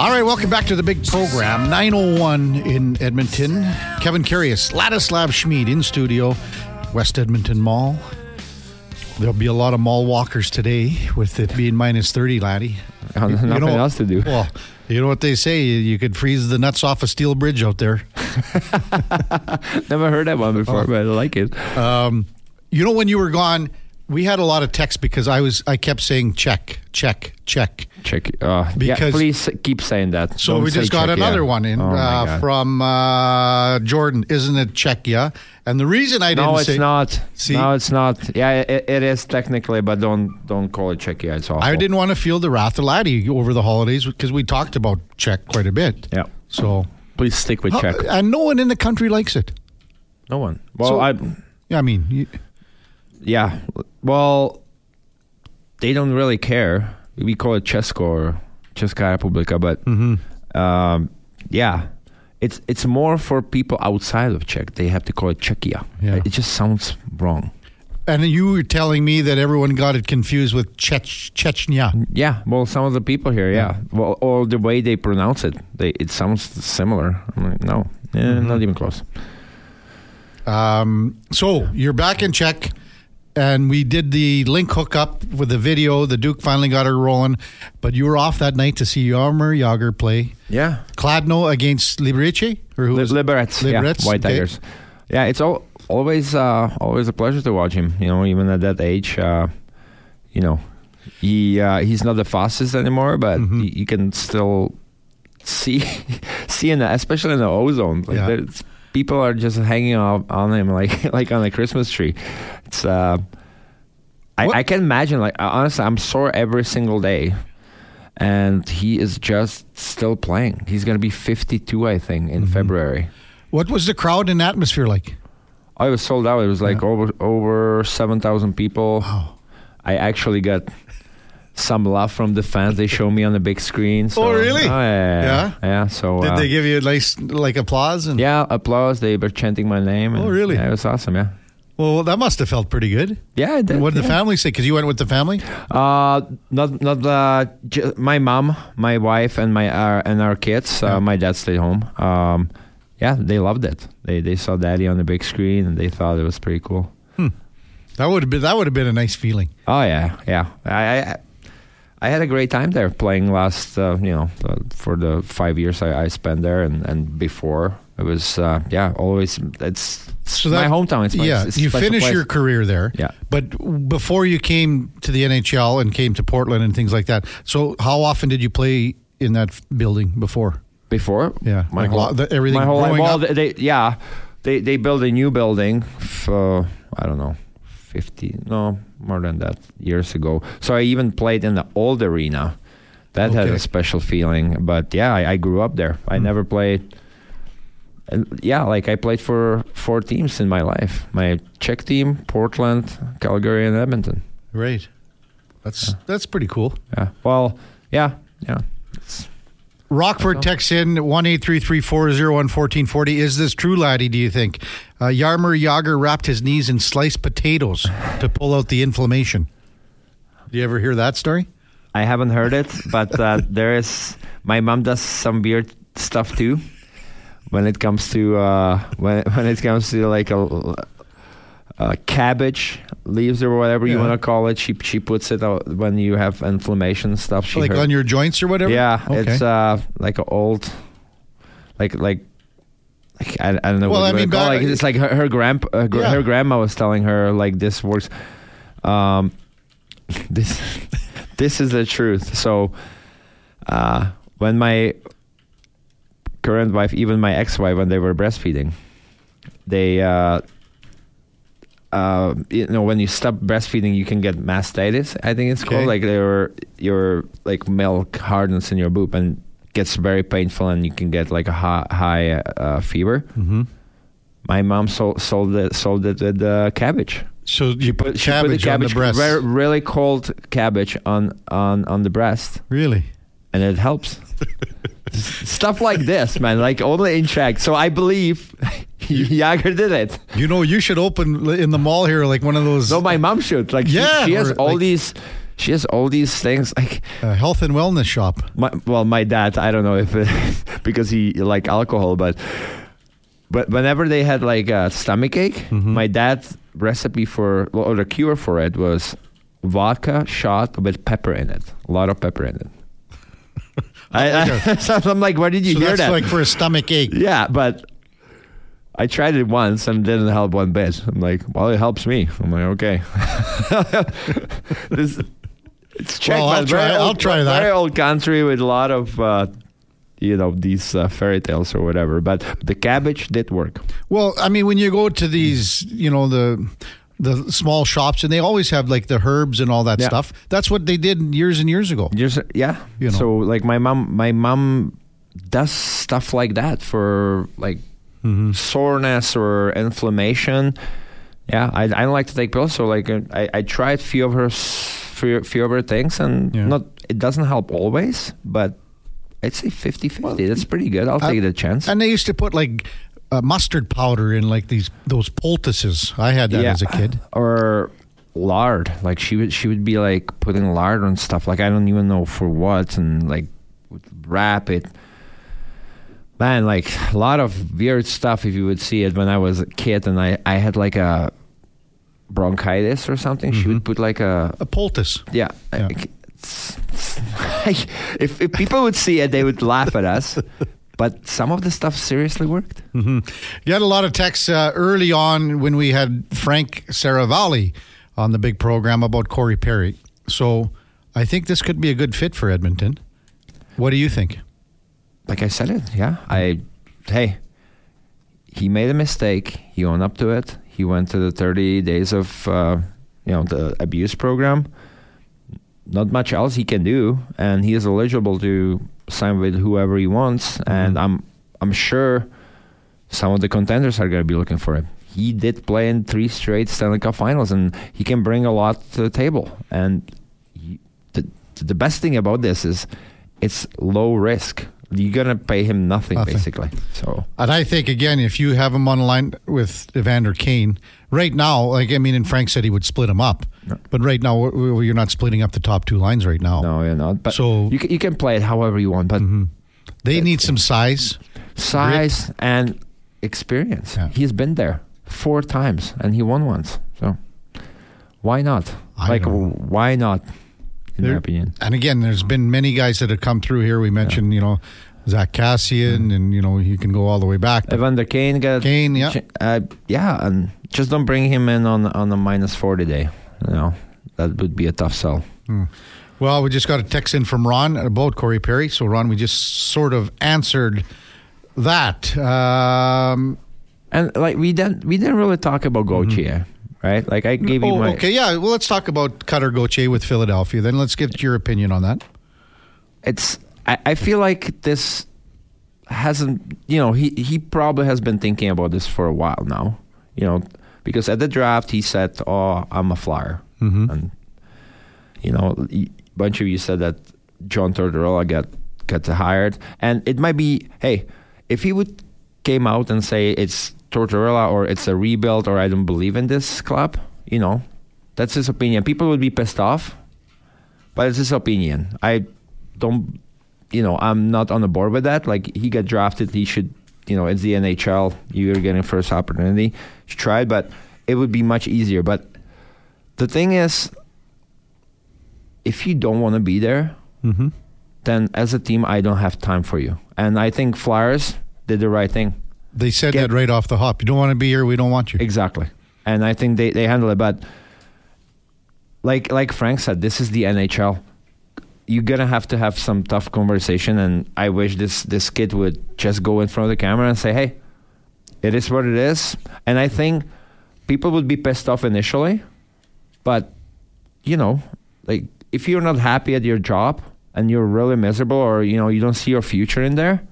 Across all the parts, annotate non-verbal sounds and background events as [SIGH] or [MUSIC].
All right, welcome back to the big program. 901 in Edmonton. Kevin Karius, Ladislav Smid in studio, West Edmonton Mall. There'll be a lot of mall walkers today with it being minus 30, laddie. Oh, nothing know- else to do. Well, you know what they say, you could freeze the nuts off a steel bridge out there. [LAUGHS] Never heard that one before, oh. but I like it. Um, you know when you were gone, we had a lot of texts because I was I kept saying check, check, check. Check. Uh, yeah, please keep saying that. So Don't we just got check, another yeah. one in Oh uh, from uh, Jordan. Isn't it Czechia? And the reason I didn't No, it's say not. See? No, it's not. Yeah, it, it is technically, but don't don't call it Czechia. It's awful. I didn't want to feel the wrath of Laddie over the holidays because we talked about Czech quite a bit. Yeah. So Please stick with Czech. and no one in the country likes it. No one. Well, So- I. Yeah, I mean, you, Yeah. Well, they don't really care. We call it Česko or Česká republika, but um, yeah, it's it's more for people outside of Czech. They have to call it Czechia. Yeah. It just sounds wrong. and you were telling me that everyone got it confused with Czech, Chechnya. Yeah, well, some of the people here, yeah, well, or the way they pronounce it, they it sounds similar. I'm like, no, yeah, not even close. Um, so you're back in Czech, and we did the link hookup with the video. The Duke finally got her rolling, but you were off that night to see Jaromir Jagr play Yeah, Kladno against Librice, or who Li- was Liberec, yeah, Liberec, White okay. Tigers. Yeah, it's all, always uh, always a pleasure to watch him. You know, even at that age, uh, you know, he uh, he's not the fastest anymore, but Mm-hmm. you, you can still see [LAUGHS] see in the, especially in the ozone. Like Yeah. people are just hanging up on him like [LAUGHS] like on a Christmas tree. It's uh, I, I can imagine. Like uh, honestly, I'm sore every single day. And he is just still playing. He's going to be 52, I think, in Mm-hmm. February. What was the crowd and atmosphere like? Oh, it was sold out. It was like Yeah. over over seven thousand people. Wow. I actually got some love from the fans. They show me on the big screen. So, Oh, really? Oh, yeah, yeah, Yeah? yeah. So Did uh, they give you a nice like applause? And yeah, applause. They were chanting my name. and- Oh, really? Yeah, it was awesome. Yeah, well, that must have felt pretty good. yeah. It did, what did the family say? Because you went with the family. Uh, not not uh, j- my mom, my wife, and my uh, and our kids. Yeah. Uh, my dad stayed home. Um, yeah, they loved it. They they saw Daddy on the big screen and they thought it was pretty cool. That would have been that would have been a nice feeling. Oh yeah, yeah. I I, I had a great time there playing last. Uh, you know, uh, for the five years I, I spent there, and, and before it was uh, yeah, always it's, it's So my hometown. It's my, yeah, it's you finish place. your career there. Yeah. But before you came to the NHL and came to Portland and things like that, so how often did you play in that building before? before. Yeah, my like whole lo- the- everything My whole growing well, they, they yeah, they they built a new building. For, I don't know, fifty no more than that years ago. So I even played in the old arena. That had a special feeling. But yeah, I, I grew up there. I Hmm. never played. Yeah, like I played for four teams in my life. My Czech team, Portland, Calgary, and Edmonton. Right. That's that's pretty cool. Yeah. Well, yeah, yeah. It's- Rockford texts in one eight three three four zero one fourteen forty. Is this true, laddie? Do you think uh, Jaromir Jagr wrapped his knees in sliced potatoes to pull out the inflammation? Do you ever hear that story? I haven't heard it, but uh, there is. My mom does some weird stuff too. When it comes to uh, when [LAUGHS] when it comes to like a, a cabbage leaves or whatever you want to call it, she she puts it out when you have inflammation stuff. She like heard- on your joints or whatever? yeah, Okay. it's uh, like an old, like like. Like, I, I don't know Well, what I mean, Like, it's like her her, grandpa, uh, gr- Yeah. her grandma was telling her like this works. Um, [LAUGHS] this [LAUGHS] this is the truth. So uh, when my current wife, even my ex-wife, when they were breastfeeding, they uh, uh, you know when you stop breastfeeding, you can get mastitis. I think it's Okay. called like your your like milk hardens in your boob and gets very painful, and you can get like a high, high uh, fever. hmm My mom sold sold it sold it with uh, cabbage. So you put She put the cabbage, on the breast. really cold cabbage on on on the breast, really? and it helps. [LAUGHS] Stuff like this, man, like only in Czech. So I believe [LAUGHS] Jagr did it. You know, you should open in the mall here like one of those. No, my mom should. Like, Yeah, she, she has all like- these. she has all these things like A health and wellness shop. my, well my dad i don't know if it, [LAUGHS] because he like alcohol but but whenever they had like a stomach ache Mm-hmm. my dad's recipe for or the cure for it was vodka shot with pepper in it a lot of pepper in it I, I, [LAUGHS] i'm like where did you So hear that like for a stomach ache. yeah but I tried it once and it didn't help one bit. I'm like, well, it helps me. I'm like, okay. [LAUGHS] this, it's Czech, Well, I'll try- Very I'll try that. Very old country with a lot of, uh, you know, these uh, fairy tales or whatever. But the cabbage did work. Well, I mean, when you go to these, you know, the the small shops, and they always have like the herbs and all that Yeah. stuff. That's what they did years and years ago. Just yeah. You know. So like my mom, my mom does stuff like that for like Mm-hmm. soreness or inflammation. Yeah, I, I don't like to take pills, so like uh, I, I tried few of her few, few of her things, and Yeah. not it doesn't help always, but I'd say 50-50. That's pretty good. I'll I- take the chance. And they used to put like uh, mustard powder in like these those poultices. I had that Yeah. as a kid. or lard. Like she would she would be like putting lard on stuff. Like I don't even know for what, and like wrap it. Man, like a lot of weird stuff. If you would see it when I was a kid, and I I had like a bronchitis or something. She would put like a A poultice. yeah. Yeah. [LAUGHS] like, if, if people would see it, they would laugh at us. [LAUGHS] But some of the stuff seriously worked. You had a lot of texts uh, early on when we had Frank Seravalli on the big program about Corey Perry. So I think this could be a good fit for Edmonton. What do you think? like I said it, yeah. I hey, he made a mistake. He owned up to it. He went to the 30 days of uh, you know the abuse program. Not much else he can do, and he is eligible to sign with whoever he wants. Mm-hmm. And I'm I'm sure some of the contenders are going to be looking for him. He did play in three straight Stanley Cup Finals, and he can bring a lot to the table. And he, the the best thing about this is it's low risk. You're gonna pay him nothing, Nothing. basically. So And I think again, if you have him on the line with Evander Kane right now, like I mean, and Frank said he would split them up, but right now you're not splitting up the top two lines right now. no, you're not. But So- you can, you can play it however you want, but They need some size. size and experience. Yeah. He's been there four times and he won once. So why not? I like why not? In There- my opinion. And again, there's been many guys that have come through here. We mentioned, you know, Zack Kassian, and you know you can go all the way back. Evander Kane got Kane, yeah. uh, yeah, and just don't bring him in on on a minus forty day. You know that would be a tough sell. Hmm. Well, we just got a text in from Ron uh, about Corey Perry. So, Ron, we just sort of answered that. Um, And like we didn't we didn't really talk about mm-hmm. Gauthier, right? Like I gave you oh, my okay, yeah. Well, let's talk about Cutter Gauthier with Philadelphia. Then let's get your opinion on that. it's I, I feel like this hasn't you know he he probably has been thinking about this for a while now you know because at the draft he said oh i'm a flyer Mhm. and you know a bunch of you said that john tortorella got got hired and it might be hey if he would came out and say it's tortorella or it's a rebuild or i don't believe in this club you know that's his opinion people would be pissed off but it's his opinion. I don't, you know, I'm not on the board with that. Like he got drafted, he should, you know, it's the NHL. You're getting first opportunity. to try but it would be much easier. But the thing is, if you don't want to be there, Mm-hmm. then as a team, I don't have time for you. And I think Flyers did the right thing. They said Get- that right off the hop. You don't want to be here. We don't want you. Exactly. And I think they, they handle it. But like like Frank said, this is the NHL. You're gonna have to have some tough conversation and I wish this this kid would just go in front of the camera and say, Hey, it is what it is. And I think people would be pissed off initially, but you know, like if you're not happy at your job and you're really miserable or you know you don't see your future in there,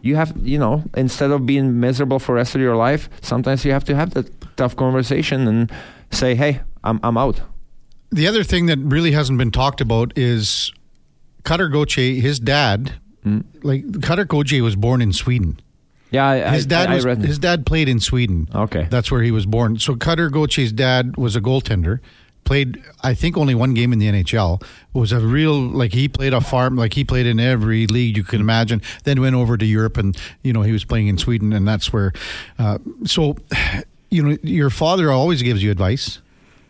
you have you know instead of being miserable for the rest of your life sometimes you have to have that tough conversation and say hey i'm, I'm out The other thing that really hasn't been talked about is Cutter Gauthier. His dad, Mm. like Cutter Gauthier, was born in Sweden. yeah I, His dad I, was read his dad played in Sweden. okay That's where he was born. So Cutter Gauthier's dad was a goaltender, played, I think, only one game in the NHL. Was a real like he played a farm like he played in every league you can imagine. Then went over to Europe and you know he was playing in Sweden and that's where. Uh, so, you know, your father always gives you advice,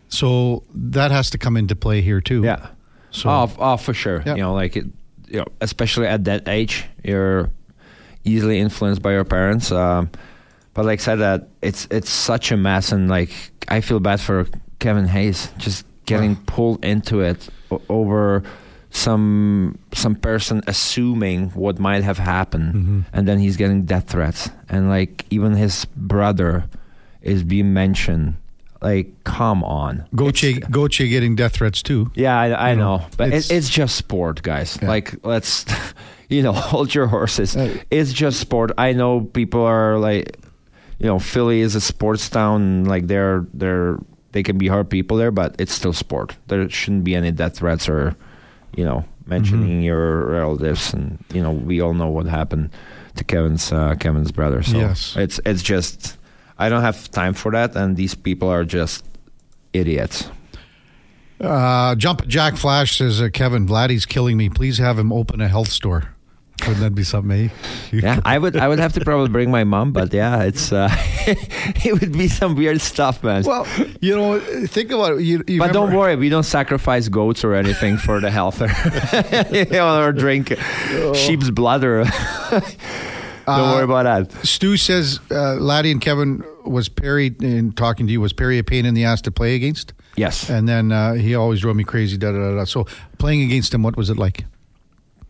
so that has to come into play here too. Yeah. So oh, oh, for sure. Yeah. You know, like it, you know, especially at that age, you're easily influenced by your parents. Um, but like I said, that it's it's such a mess, and like I feel bad for Kevin Hayes just getting pulled into it over some some person assuming what might have happened, Mhm. and then he's getting death threats, and like even his brother is being mentioned. Like, come on, Goche It's- Goche getting death threats too. yeah, I, I know, know, but it's- it's, it's just sport, guys. Yeah. Like, let's, [LAUGHS] you know, [LAUGHS] hold your horses. It's just sport. I know people are like, you know, Philly is a sports town. Like, they're they're they can be hard people there, but it's still sport. There shouldn't be any death threats or, you know, mentioning Mhm. your relatives. And you know, we all know what happened to Kevin's uh, Kevin's brother. So Yes. it's it's just, I don't have time for that, and these people are just idiots. Uh, Jump Jack Flash says, uh, Kevin, Vladdy's killing me. Please have him open a health store. Wouldn't that be something, eh? [LAUGHS] yeah, I would I would have to probably bring my mom, but yeah, it's uh, [LAUGHS] it would be some weird stuff, man. Well, you know, think about it. You, you but don't worry, we don't sacrifice goats or anything for the health, or, you know, or drink sheep's blood, or [LAUGHS] don't Uh, worry about that. Stu says, uh, Laddie and Kevin, was Perry, in talking to you, was Perry a pain in the ass to play against? Yes, And then uh, he always drove me crazy. Da, da, da, da. So playing against him, what was it like?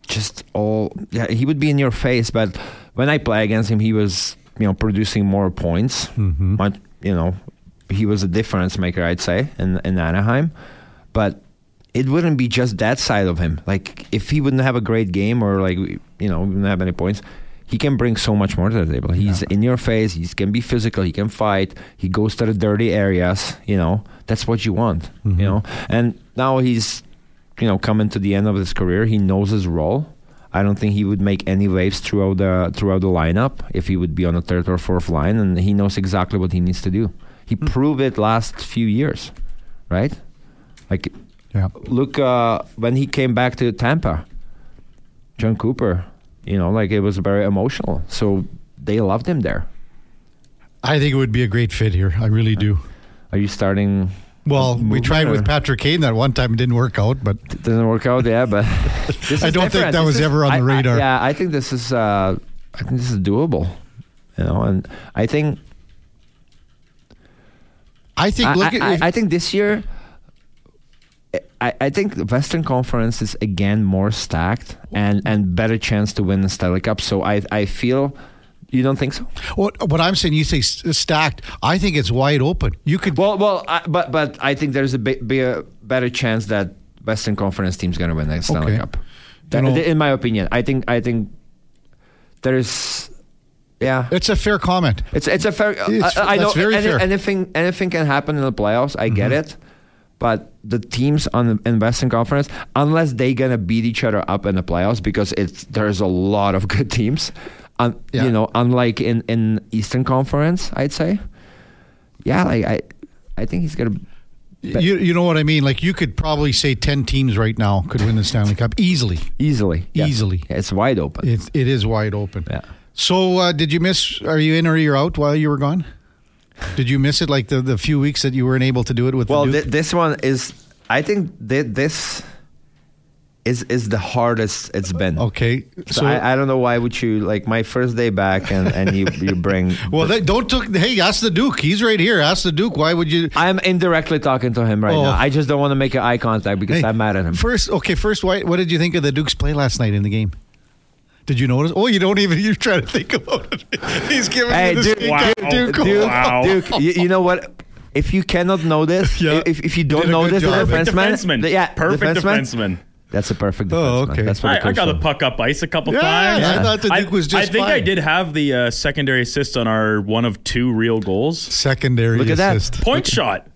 just all yeah, he would be in your face, but when I play against him, he was you know producing more points. Mhm. Much, you know, he was a difference maker, I'd say, in in Anaheim, but. It wouldn't be just that side of him. Like if he wouldn't have a great game or like you know wouldn't have any points, he can bring so much more to the table. He's Yeah. in your face. He can be physical. He can fight. He goes to the dirty areas. You know that's what you want. Mhm. You know, and now he's you know coming to the end of his career. He knows his role. I don't think he would make any waves throughout the throughout the lineup if he would be on the third or fourth line, and he knows exactly what he needs to do. He Hmm. proved it last few years, right? Like Yeah. look uh, when he came back to Tampa, Jon Cooper. You know, like it was very emotional. So they loved him there. I think it would be a great fit here. I really do. Are you starting? Well, we tried with Patrick Kane that one time. It didn't work out, but It doesn't work out, yeah. But [LAUGHS] this I don't think that This was is- ever on the I- I- radar. yeah, I think this is. Uh, I think this is doable. You know, and I think I think I, look I, at if- I think this year, I, I think the Western Conference is again more stacked and and better chance to win the Stanley Cup. So I I feel. You don't think so? what, what I'm saying. You say stacked. I think it's wide open. You could. Well, well, I, but but I think there's a be a better chance that Western Conference team's going to win the Stanley Okay. Cup. You know- in my opinion, I think I think there's yeah. it's a fair comment. It's it's a fair. It's- I, I know very any- fair. anything anything can happen in the playoffs. I get Mhm. it, but the teams on the in Western Conference, unless they're gonna beat each other up in the playoffs, because it's there's a lot of [LAUGHS] good teams. Un, Yeah. You know, unlike in in Eastern Conference, I'd say. Yeah, like I, I think he's gonna. You you know what I mean? Like you could probably say ten teams right now could win the Stanley Cup easily. Easily, yes. Easily. Yeah, it's wide open. It it is wide open. Yeah. So uh, did you miss? Are you in or you're out while you were gone? Did you miss it? Like the, the few weeks that you weren't able to do it with Well, Duke? this one is. I think thi- this is is the hardest it's been. okay. So, I, I don't know why would you like my first day back and, and you you bring. [LAUGHS] well, they, don't took. Hey, ask the Duke. He's right here. Ask the Duke. Why would you? I'm indirectly talking to him right Oh. now. I just don't want to make eye contact because Hey, I'm mad at him. First, okay. First, why, what did you think of the Duke's play last night in the game? Did you notice? Oh, you don't even. You're trying to think about it. [LAUGHS] He's giving Hey, you the Duke, stink wow. Duke. Duke, Wow. Duke, you, you know what? If you cannot know this, [LAUGHS] Yeah. if, if you don't a know this, job. the Perfect defenseman, defenseman. the- yeah, Perfect defenseman. That's a perfect defenseman. Oh, okay. That's what I, I coach got the told me. puck up ice a couple Yeah, times. I thought the Duke was just I think I did have the uh, secondary assist on our one of two real goals. Secondary Look at that. assist. Point shot.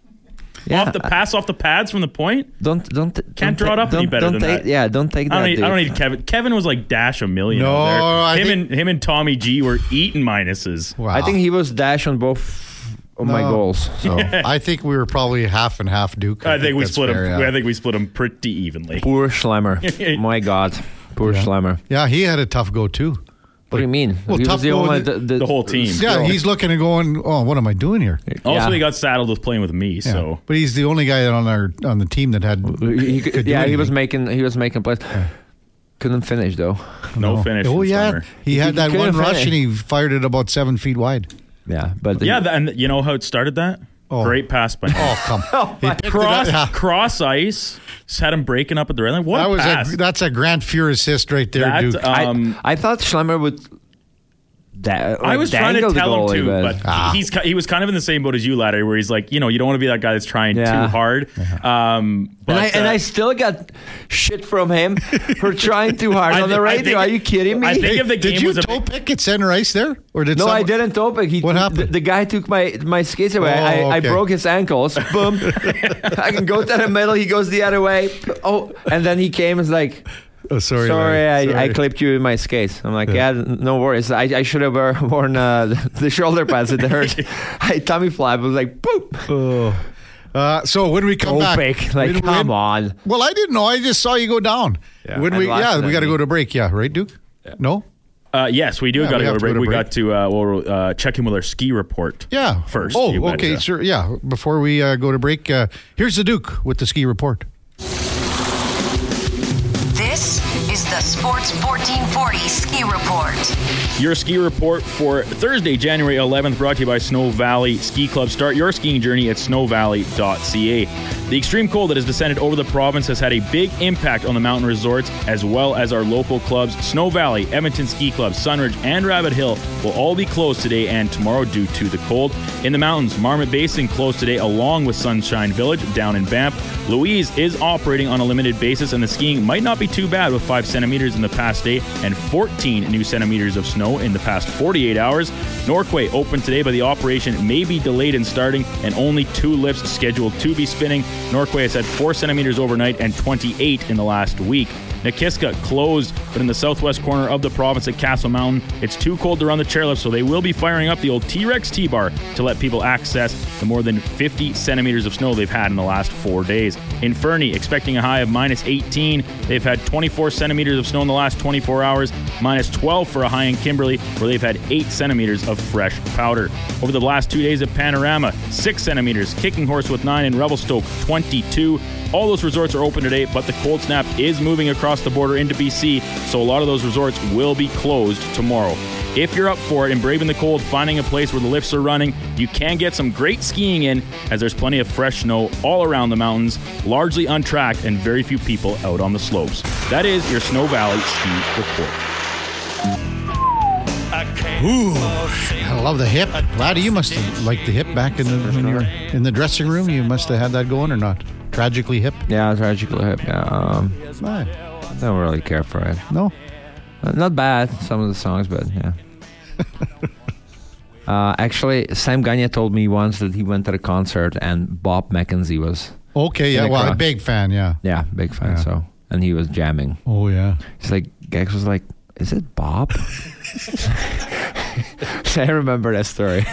Yeah, off the I- pass off the pads from the point. Don't don't Can't don't draw it ta- up any better don't than take, that. Yeah, don't take I that. don't need. I don't dude. need Kevin. Kevin was like dash a million. No, over there. I him think- and him and Tommy G were eating minuses. Wow. I think he was dash on both of my goals. So [LAUGHS] I think we were probably half and half Duke. I think we split fair, them. yeah. I think we split them pretty evenly. poor Schlemmer. [LAUGHS] my God, poor Schlemmer. Yeah, he had a tough go too. What do you mean? Well, he tough was the only with The whole team. Yeah, he's looking and going, "Oh, what am I doing here?" Also, Yeah. he got saddled with playing with me. Yeah. So but he's the only guy on our on the team that had. He, could- could do yeah, he was anything. making he was making plays. Couldn't finish though. no finish. Oh from yeah, Summer. he had He that couldn't one rush finish. and he fired it about seven feet wide. Yeah, but Yeah, th- and you know how it started that? Oh. Great pass by him. [LAUGHS] Oh come! He cross up- yeah. cross ice. Just had him breaking up at the red line. What That a was pass! a that's a Grant Fuhr assist right there, That, Duke. um, I, I thought Schlemmer would. Da- I was trying to dangle the tell him goalie, too, but Ah. he's he was kind of in the same boat as you, Ladder, where he's like, you know, you don't want to be that guy that's trying Yeah. too hard. [LAUGHS] Um, but, and I and uh, I still got shit from him for [LAUGHS] trying too hard I on the radio. think- Are you kidding me? I think if the Did you was a toe pick at center ice there, or did no, some- I didn't top it. He, What happened? The, the guy took my my skates away. Oh, I, I broke his ankles. [LAUGHS] Boom. I can go to the middle. He goes the other way. Oh, and then he came and was like, Oh, sorry, "Sorry, Larry. I, I clipped you in my skates." I'm like, "Yeah, no worries. I, I should have [LAUGHS] worn uh, the shoulder pads. It hurt. [LAUGHS] [LAUGHS] I tummy flap. I was like, boop. Oh. Uh, so when we come back, Topic. Like, when- come when- on. Well, I didn't know. I just saw you go down. Yeah. When we yeah, we got to go to break. Yeah, right, Duke. No. Uh, yes, we do Yeah, got we to go to to break. We got to uh, we'll uh, check in with our ski report. Yeah. First, Oh, okay. Sure. Yeah. Before we uh, go to break, uh, here's the Duke with the ski report. The Sports 1440 Ski Report. Your ski report for Thursday, January 11th, brought to you by Snow Valley Ski Club. Start your skiing journey at snowvalley.ca. The extreme cold that has descended over the province has had a big impact on the mountain resorts as well as our local clubs. Snow Valley, Edmonton Ski Club, Sunridge, and Rabbit Hill will all be closed today and tomorrow due to the cold. In the mountains, Marmot Basin closed today along with Sunshine Village down in Banff. Louise is operating on a limited basis, and the skiing might not be too bad with 5 centimeters in the past day and 14 new centimeters of snow in the past 48 hours. Norquay opened today, but the operation may be delayed in starting, and only two lifts scheduled to be spinning. Norquay has had 4 centimeters overnight and 28 in the last week. Nakiska closed, but in the southwest corner of the province at Castle Mountain, it's too cold to run the chairlift, so they will be firing up the old T Rex T bar to let people access the more than 50 centimeters of snow they've had in the last four days. In Fernie, expecting a high of minus 18, they've had 24 centimeters of snow in the last 24 hours, minus 12 for a high in Kimberley, where they've had 8 centimeters of fresh powder. Over the last two days at Panorama, 6 centimeters, Kicking Horse with 9, and Revelstoke, 22. All those resorts are open today, but the cold snap is moving across the border into BC, so a lot of those resorts will be closed tomorrow. If you're up for it and braving the cold, finding a place where the lifts are running, you can get some great skiing in as there's plenty of fresh snow all around the mountains, largely untracked, and very few people out on the slopes. That is your Snow Valley Ski Report. Ooh, I love the hip. Laddie, you must have liked the hip back in the when you were in the dressing room. You must have had that going or not? Tragically hip. Yeah, tragically hip. Yeah, um, Fine. Don't really care for it. No. Uh, Not bad, some of the songs, but yeah. [LAUGHS] uh, actually, Sam Gagner told me once that he went to the concert and Bob McKenzie was, Okay. Yeah. Well, a big fan. Yeah. yeah, big fan. Yeah. So, and he was jamming. Oh yeah. He's like, Gex was like, "Is it Bob?" [LAUGHS] [LAUGHS] I remember that story.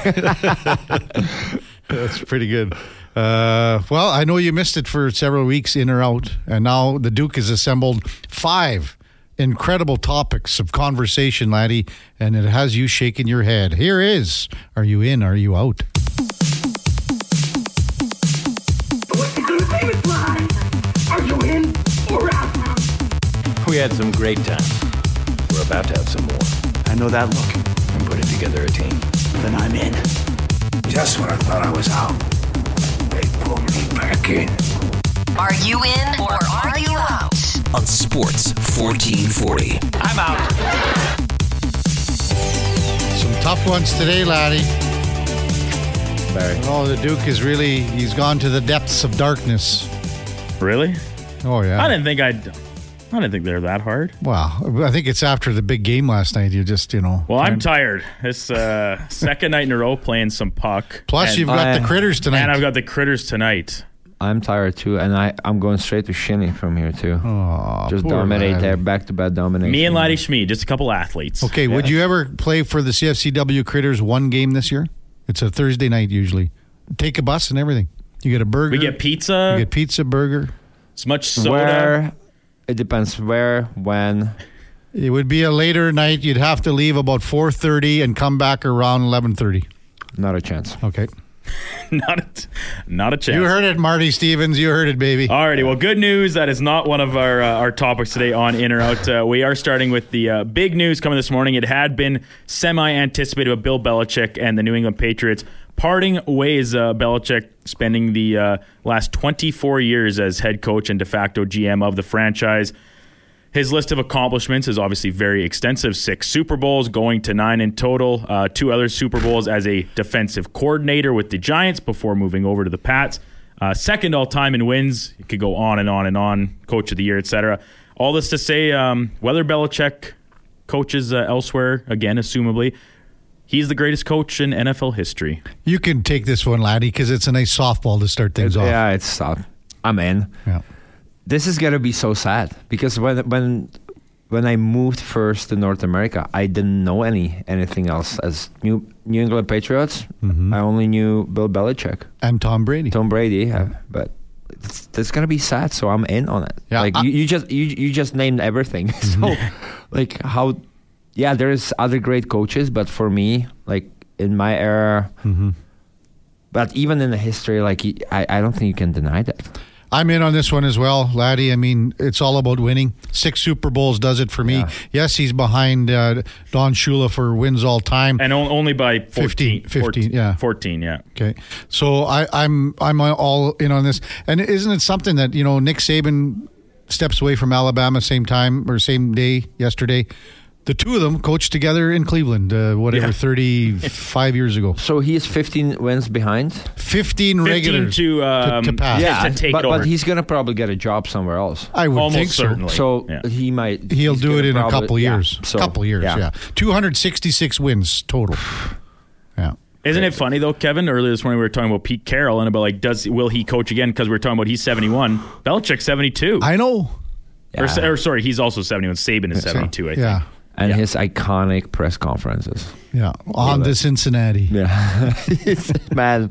That's pretty good. Uh, well, I know you missed it for several weeks in or out, and now the Duke has assembled five incredible topics of conversation, laddie, and it has you shaking your head. Here is Are you in? Are you out? What you gonna do is lie. Are you in or out? We had some great times. We're about to have some more. I know that look. I'm putting together a team. Then I'm in. Just when I thought I was out, they pulled me back in. Are you in or are you out? on Sports 1440. I'm out. Some tough ones today, laddie. Barry. Oh, the Duke is really, he's gone to the depths of darkness. Really? Oh, yeah. I didn't think I'd. I didn't think they're that hard. Wow. I think it's after the big game last night. You just, you know. Well, I'm trying- tired. It's uh, [LAUGHS] second night in a row playing some puck. Plus, and, you've got I- the critters tonight. and I've got the critters tonight. I'm tired too, and I I'm going straight to Shinny from here too. Aw, Just dominate laddie. there, back to back domination. Me and Laddie Smid, just a couple athletes. Okay, would you ever play for the CFCW Critters one game this year? It's a Thursday night usually. Take a bus and everything. You get a burger. We get pizza. You get pizza, burger. as much soda. Where it depends where, when. It would be a later night. You'd have to leave about four thirty and come back around eleven thirty. Not a chance. Okay. [LAUGHS] not a, not a chance. You heard it, Marty Stevens. You heard it, baby. Alrighty, well, good news. That is not one of our uh, our topics today on In or Out. Uh, we are starting with the uh, big news coming this morning. It had been semi anticipated with Bill Belichick and the New England Patriots parting ways. Uh, Belichick spending the uh, last 24 years as head coach and de facto GM of the franchise. His list of accomplishments is obviously very extensive. Six Super Bowls, going to nine in total. Uh, two other Super Bowls as a defensive coordinator with the Giants before moving over to the Pats. Uh, second all time in wins. It could go on and on and on. Coach of the year, etc. All this to say, um, whether Belichick coaches uh, elsewhere again, assumably, he's the greatest coach in NFL history. You can take this one, laddie, because it's a nice softball to start things off. Yeah, it's. Uh, I'm in. Yeah. This is gonna be so sad because when when when I moved first to North America, I didn't know any anything else as New New England Patriots. Mm-hmm. I only knew Bill Belichick, And Tom Brady. Tom Brady, uh, but. It's, it's gonna be sad, so I'm in on it. Yeah, like I- you, you just you you just named everything. [LAUGHS] so, [LAUGHS] like how, yeah, there's other great coaches, but for me, like in my era, Mm-hmm. but even in the history, like I, I don't think you can deny that. I'm in on this one as well, laddie. I mean, it's all about winning. Six Super Bowls does it for me. Yeah. Yes, he's behind uh, Don Shula for wins all time. And on, only by 14. 15, 15, yeah. 14, yeah. Okay, so I, I'm I'm all in on this. And isn't it something that you know Nick Saban steps away from Alabama same time or same day yesterday? The two of them coached together in Cleveland, uh, whatever, Yeah. 35 years ago. So he is 15 wins behind. 15, 15 regulars to, um, to, pass. Yeah. to take but, it over. but he's gonna probably get a job somewhere else. I would Almost think so. certainly. So Yeah. he might. He'll do it in a probably- couple yeah. years. So, couple years, yeah. 266 wins total. Yeah. Isn't it funny though, Kevin? Earlier this morning we were talking about Pete Carroll and about like, does will he coach again? Because we were talking about he's seventy one, Belichick seventy two, I know. or, or sorry, he's also seventy one. Saban is seventy two. I think. Yeah. And Yeah. his iconic press conferences. Yeah. On to Cincinnati. Yeah, [LAUGHS] [LAUGHS] man,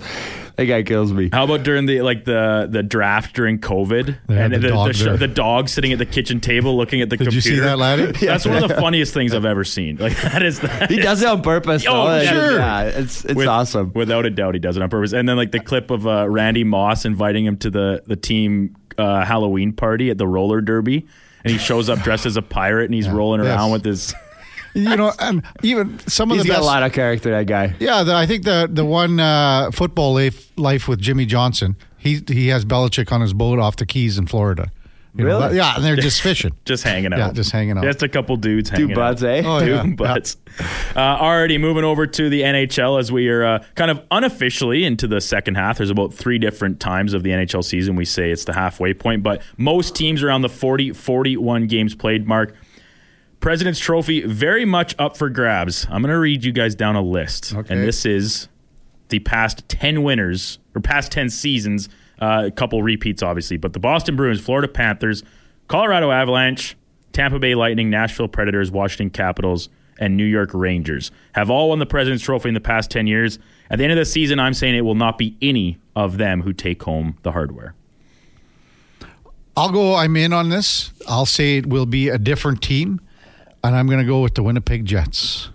that guy kills me. How about during the like the the draft during COVID Yeah, and the the, the, dog sh- there. the dog sitting at the kitchen table looking at the Did computer? you see that, laddie? [LAUGHS] That's one of the funniest things I've ever seen. Like that is that He is- does it on purpose. Oh, though. Sure. Yeah, it's it's with- awesome. Without a doubt, he does it on purpose. And then like the clip of uh, Randy Moss inviting him to the the team uh, Halloween party at the roller derby, and he shows up dressed as a pirate and he's rolling Yes. around with his. [LAUGHS] You know, and even some of He's the got best. a lot of character. That guy. Yeah, the, I think the the one uh, football life, life with Jimmy Johnson. He he has Belichick on his boat off the Keys in Florida. You know, Really? that- yeah, and they're just [LAUGHS] fishing. Just hanging out. Yeah, just hanging out. Just a couple dudes hanging buds, out. eh? Oh, Two yeah. [LAUGHS] butts. Uh, already moving over to the NHL as we are uh, kind of unofficially into the second half. There's about three different times of the NHL season we say it's the halfway point, but most teams around the 40, 41 games played mark. President's Trophy very much up for grabs. I'm going to read you guys down a list. Okay. And this is the past 10 winners or past 10 seasons, uh, a couple repeats obviously, but the Boston Bruins, Florida Panthers, Colorado Avalanche, Tampa Bay Lightning, Nashville Predators, Washington Capitals, and New York Rangers have all won the President's Trophy in the past 10 years. At the end of the season, I'm saying it will not be any of them who take home the hardware. I'll go. I'm in on this. I'll say it will be a different team, and I'm going to go with the Winnipeg Jets.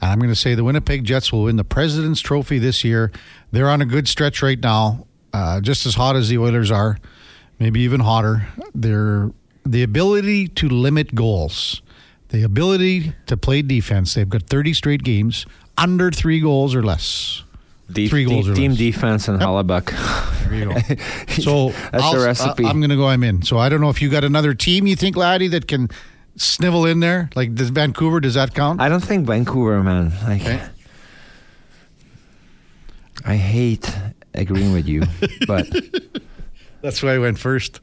And I'm going to say the Winnipeg Jets will win the President's Trophy this year. They're on a good stretch right now, uh, just as hot as the Oilers are, maybe even hotter. They're the ability to limit goals, the ability to play defense. They've got 30 straight games under three goals or less. Deep, Three goals deep- team less. defense and Hellebuyck. There you go. [LAUGHS] So That's I'll- the recipe. I, am going to go. I'm in. So I don't know if you got another team you think, laddie, that can snivel in there. Like does Vancouver? Does that count? I don't think Vancouver, man. Like, Okay. I hate agreeing with you, but [LAUGHS] That's why I went first.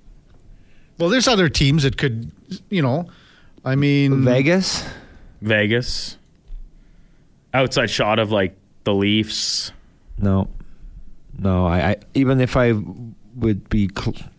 Well, there's other teams that could, you know. I mean, Vegas. Vegas, outside shot of like the Leafs. No, no. I, I even if I would be,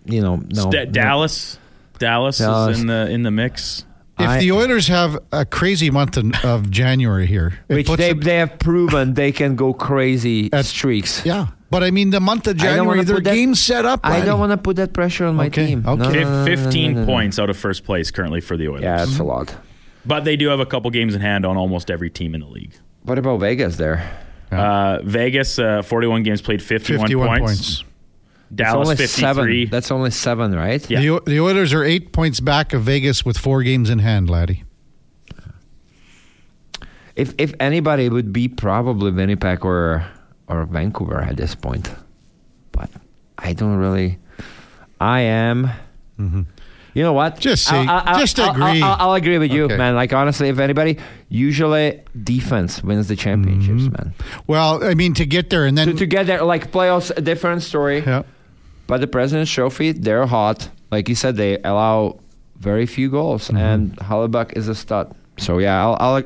you know, no. Da- no. Dallas, Dallas, Dallas. is in the in the mix. If I- the Oilers have a crazy month in, of January here, which they, them- they have proven they can go crazy At- streaks. yeah. But I mean, the month of January, wanna their that- game's set up. I don't want to put that pressure on my Okay, team. Okay. no, no, no, no, 15 no, no. points out of first place currently for the Oilers. Yeah, that's a lot. But they do have a couple games in hand on almost every team in the league. What about Vegas there? Uh, Vegas, uh, 41 games played, 51, 51 points. points. That's Dallas, only 53. seven. That's only seven, right? Yeah. The, the Oilers are eight points back of Vegas with four games in hand, laddie. If if anybody it would be probably Winnipeg or or Vancouver at this point, but I don't really. I am. You know what? Mm-hmm. Just say- I'll, I'll- just I'll- agree. I'll, I'll agree with you, Okay. man. Like honestly, if anybody, usually defense wins the championships, Mm-hmm. man. Well, I mean, to get there and then. To, to get there, like playoffs, a different story. yeah. But the President's Trophy, they're hot. Like you said, they allow very few goals, Mm-hmm. and Hellebuyck is a stud. So yeah, I'll. I'll,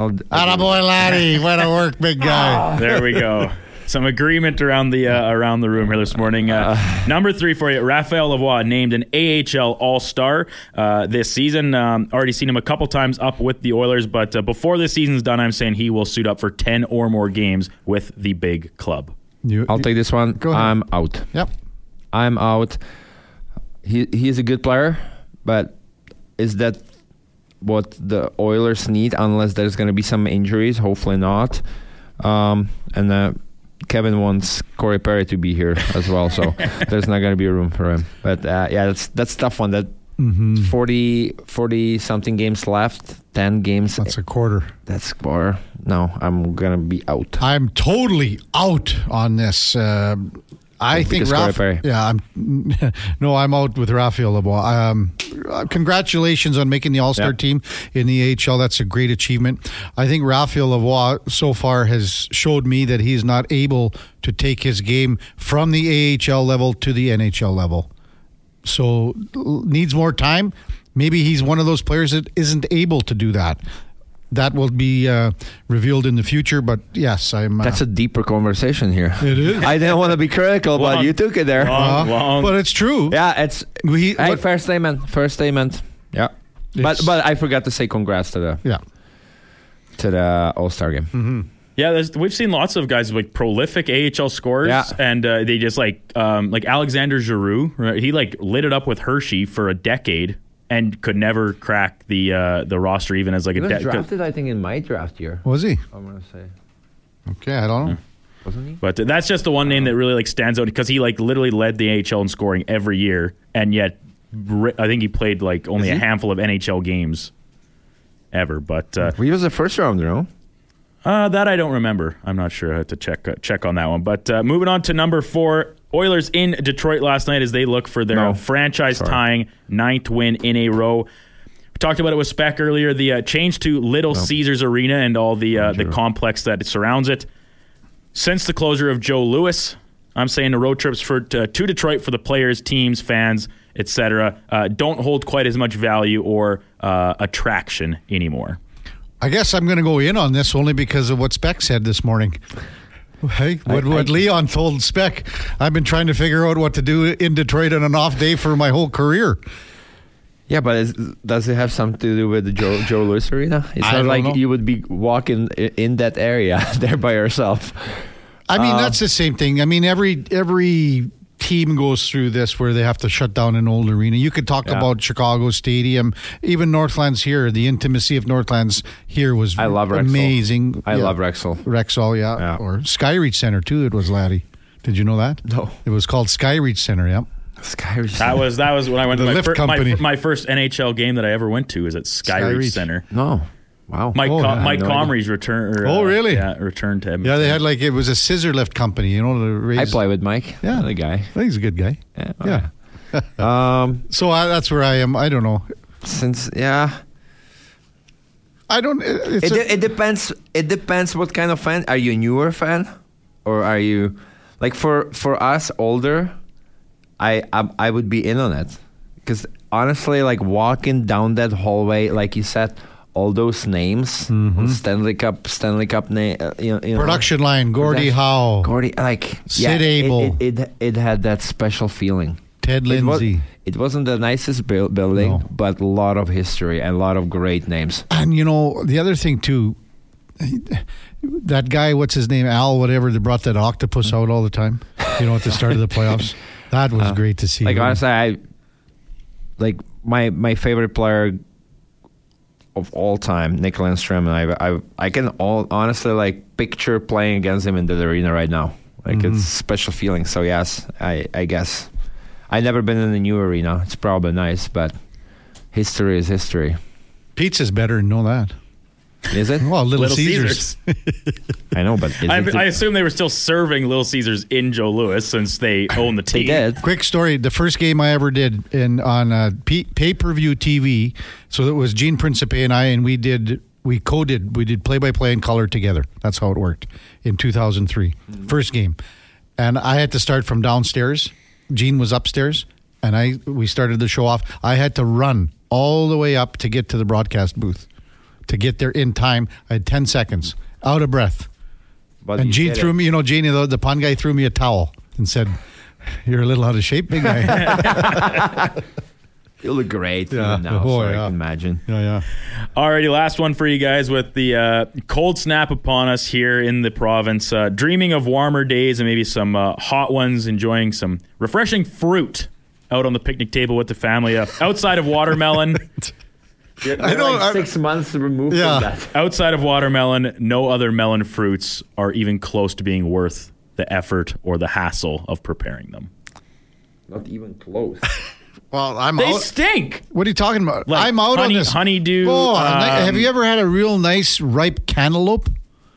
I'll Attaboy, laddie. [LAUGHS] Way to work, big guy. There we go. Some agreement around the uh, around the room here this morning. Uh, number three for you, Raphael Lavoie, named an AHL All Star uh, this season. Um, already seen him a couple times up with the Oilers, but uh, before this season's done, I'm saying he will suit up for ten or more games with the big club. You, I'll take this one. Go ahead. I'm out. Yep. I'm out. He he's a good player, but is that what the Oilers need? Unless there's going to be some injuries, hopefully not. Um, and uh, Kevin wants Corey Perry to be here as well, so [LAUGHS] there's not going to be room for him. But uh, yeah, that's that's a tough one. That Mm-hmm. 40, 40 something games left, ten games. That's a quarter. That's or no, I'm gonna be out. I'm totally out on this. Uh, I think because Corey Ralph. Perry. Yeah, I'm. [LAUGHS] no, I'm out with Raphael Lavoie. Um, uh, congratulations on making the All Star Yeah. team in the AHL. That's a great achievement. I think Raphael Lavoie so far has showed me that he's not able to take his game from the AHL level to the NHL level. So needs more time. Maybe he's one of those players that isn't able to do that. That will be uh, revealed in the future. But yes, I'm. Uh, That's a deeper conversation here. It is. I didn't want to be critical, but you took it there. long- Uh, long- but it's true. Yeah, it's We- hey, what- first statement. First statement. Yeah. But but I forgot to say congrats to the Yeah. to the All Star game. Mm-hmm. Yeah, there's, we've seen lots of guys like prolific AHL scores, Yeah. and uh, they just like um, like Alexandre Giroux. right? He like lit it up with Hershey for a decade and could never crack the uh, the roster even as like He a was de- drafted, I think, in my draft year. Was he? I'm gonna say, Okay, I don't know. wasn't he? But that's just the one name that really like stands out because he like literally led the AHL in scoring every year, and yet ri- I think he played like only Is a he? handful of NHL games ever. But uh, He was the first rounder, no? Uh, that I don't remember. I'm not sure. I have to check uh, check on that one. But uh, moving on to number four, Oilers in Detroit last night as they look for their No. franchise Sorry. tying ninth win in a row. We talked about it with Spec earlier. The uh, change to Little Caesars Arena and all the uh, the complex that surrounds it. Since the closure of Joe Louis, I'm saying the road trips for to, to Detroit for the players, teams, fans, etc. Uh, don't hold quite as much value or uh, attraction anymore. I guess I'm going to go in on this only because of what Spec said this morning. Hey, what, I- what Leon told Spec, I've been trying to figure out what to do in Detroit on an off day for my whole career. Yeah, but is, does it have something to do with the Joe, Joe Louis Arena? It's I not like know. you would be walking in that area [LAUGHS] there by yourself. I mean, Uh, that's the same thing. I mean, every every team goes through this where they have to shut down an old arena. You could talk Yeah. about Chicago Stadium, even Northlands here. The intimacy of Northlands here was I love Rexall. amazing. I Yeah. love Rexall. Rexall, yeah. Yeah. Or Skyreach Center too. It was Laddie. Did you know that? No. It was called Skyreach Center. Yeah. Sky That was that was when I went The to my, lift fir- my, my first NHL game that I ever went to is at Skyreach Skyreach. Center. no. Wow. Mike Oh, Com- yeah, Mike had no idea. Comrie's return. Or, Oh, uh, really? Yeah, returned to Yeah, they had like it was a scissor lift company. You know, to raise. I play with Mike. Yeah. the guy. I think he's a good guy. Yeah. Yeah. [LAUGHS] Um. So I, that's where I am. I don't know. Since yeah, I don't. It's it, a- de- it depends. It depends what kind of fan. Are you a newer fan, or are you like for for us older? I I, I would be in on it because honestly, like walking down that hallway, like you said, all those names, Stanley Cup, Stanley Cup name, uh, you know, you know, production line. Gordie Production- Howe. Gordie, like Sid yeah, it- Abel. It, it, it had that special feeling. Ted It, was, Lindsay. it wasn't the nicest buil- building, No. but a lot of history and a lot of great names. And you know the other thing too, that guy, what's his name, Al, whatever, that brought that octopus out all the time. You know, at the start of the playoffs, [LAUGHS] that was great to see. Like honestly, I like my my favorite player of all time, Nick Lidstrom, and I I I can all honestly like picture playing against him in the arena right now. Like Mm-hmm. it's special feeling. So yes, I I guess I never been in the new arena. It's probably nice, but history is history. pizza's better. Know that. Is it? [LAUGHS] Well, Little, Little Caesars. Caesars. [LAUGHS] I know, but is I, it I assume they were still serving Little Caesars in Joe Louis since they own the they team. did. Quick story: the first game I ever did in on uh, pay per view TV. So it was Gene Principe and I, and we did we coded we did play by play in color together. That's how it worked in 2003. First game, and I had to start from downstairs. Gene was upstairs, and I we started the show off. I had to run all the way up to get to the broadcast booth to get there in time. I had 10 seconds, out of breath. But And you Gene threw it. me, you know, Gene, the, the pun guy threw me a towel and said, You're a little out of shape, big guy. [LAUGHS] You look great Yeah. even now. Oh, so I can imagine. yeah, yeah. Alrighty, last one for you guys with the uh, cold snap upon us here in the province. Uh, dreaming of warmer days and maybe some uh, hot ones, enjoying some refreshing fruit out on the picnic table with the family. Uh, outside of watermelon, [LAUGHS] I know. I- six months removed Yeah. from that. outside of watermelon, no other melon fruits are even close to being worth the effort or the hassle of preparing them. Not even close. [LAUGHS] well, I'm They out. stink. what are you talking about? Like I'm out honey- on this. honeydew, Oh, um, have you ever had a real nice ripe cantaloupe?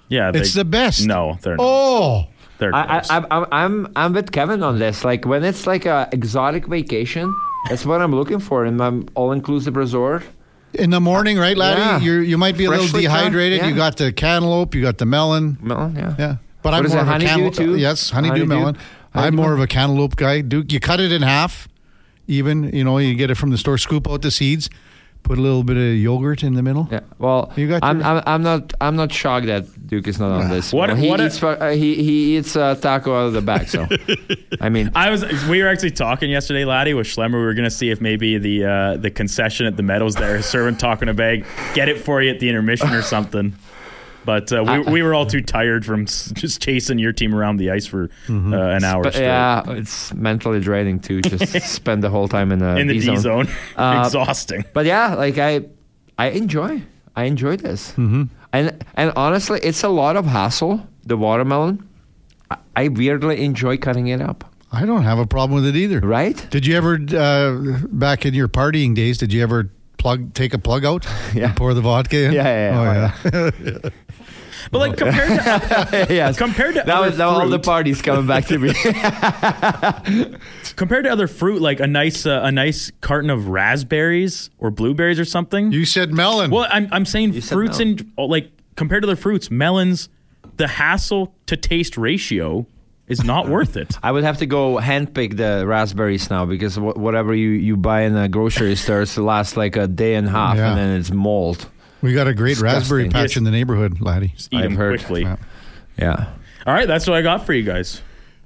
Yeah, It's the best. No, they're not. Oh, They're I, gross. I, I'm, I'm, I'm, I'm with Kevin on this. Like when it's like a exotic vacation, that's what I'm looking for in my all-inclusive resort. In the morning, right, laddie? Yeah. You you might be a little dehydrated. yeah. You got the cantaloupe, you got the melon. Melon, yeah. Yeah, but What I'm more it, of a cantaloupe. too? Yes, honeydew, Honeydew? melon. I'm more of a cantaloupe guy. Duke, you cut it in half, even. You know, you get it from the store. Scoop out the seeds, put a little bit of yogurt in the middle. Yeah. Well, You got I'm, your- I'm, I'm not, I'm not shocked that Duke is not on this. What- Well, he what a- eats, fu- uh, he, he eats uh, taco out of the bag. So, I mean, [LAUGHS] I was. We were actually talking yesterday, laddie, with Schlemmer. We were going to see if maybe the uh, the concession at the Meadows there, is serving taco in a bag, get it for you at the intermission or something. But uh, we, we were all too tired from just chasing your team around the ice for uh, an hour but straight yeah, it's mentally draining to just [LAUGHS] spend the whole time in the, in the D zone. [LAUGHS] Uh, [LAUGHS] Exhausting. But yeah, like I, I enjoy, I enjoy this, mm-hmm. and and honestly, it's a lot of hassle. The watermelon, I, I weirdly enjoy cutting it up. I don't have a problem with it either. Right? Did you ever, uh, back in your partying days, did you ever plug take a plug out [LAUGHS] Yeah. and pour the vodka in? Yeah, yeah, yeah. Oh, yeah. [LAUGHS] But like compared to [LAUGHS] yes. compared to That other was that was all the parties coming back to me. compared to other fruit, like a nice uh, a nice carton of raspberries or blueberries or something. you said melon. Well, I'm I'm saying said fruits and like compared to other fruits, melons, the hassle to taste ratio is not worth it. [LAUGHS] I would have to go handpick the raspberries now because wh- whatever you, you buy in a grocery store it lasts like a day and a half Yeah. and then it's mold. we got a great Disgusting. raspberry patch Yes. in the neighborhood, laddie. Eat I've them heard. quickly. Yeah. Yeah. All right, that's what I got for you guys.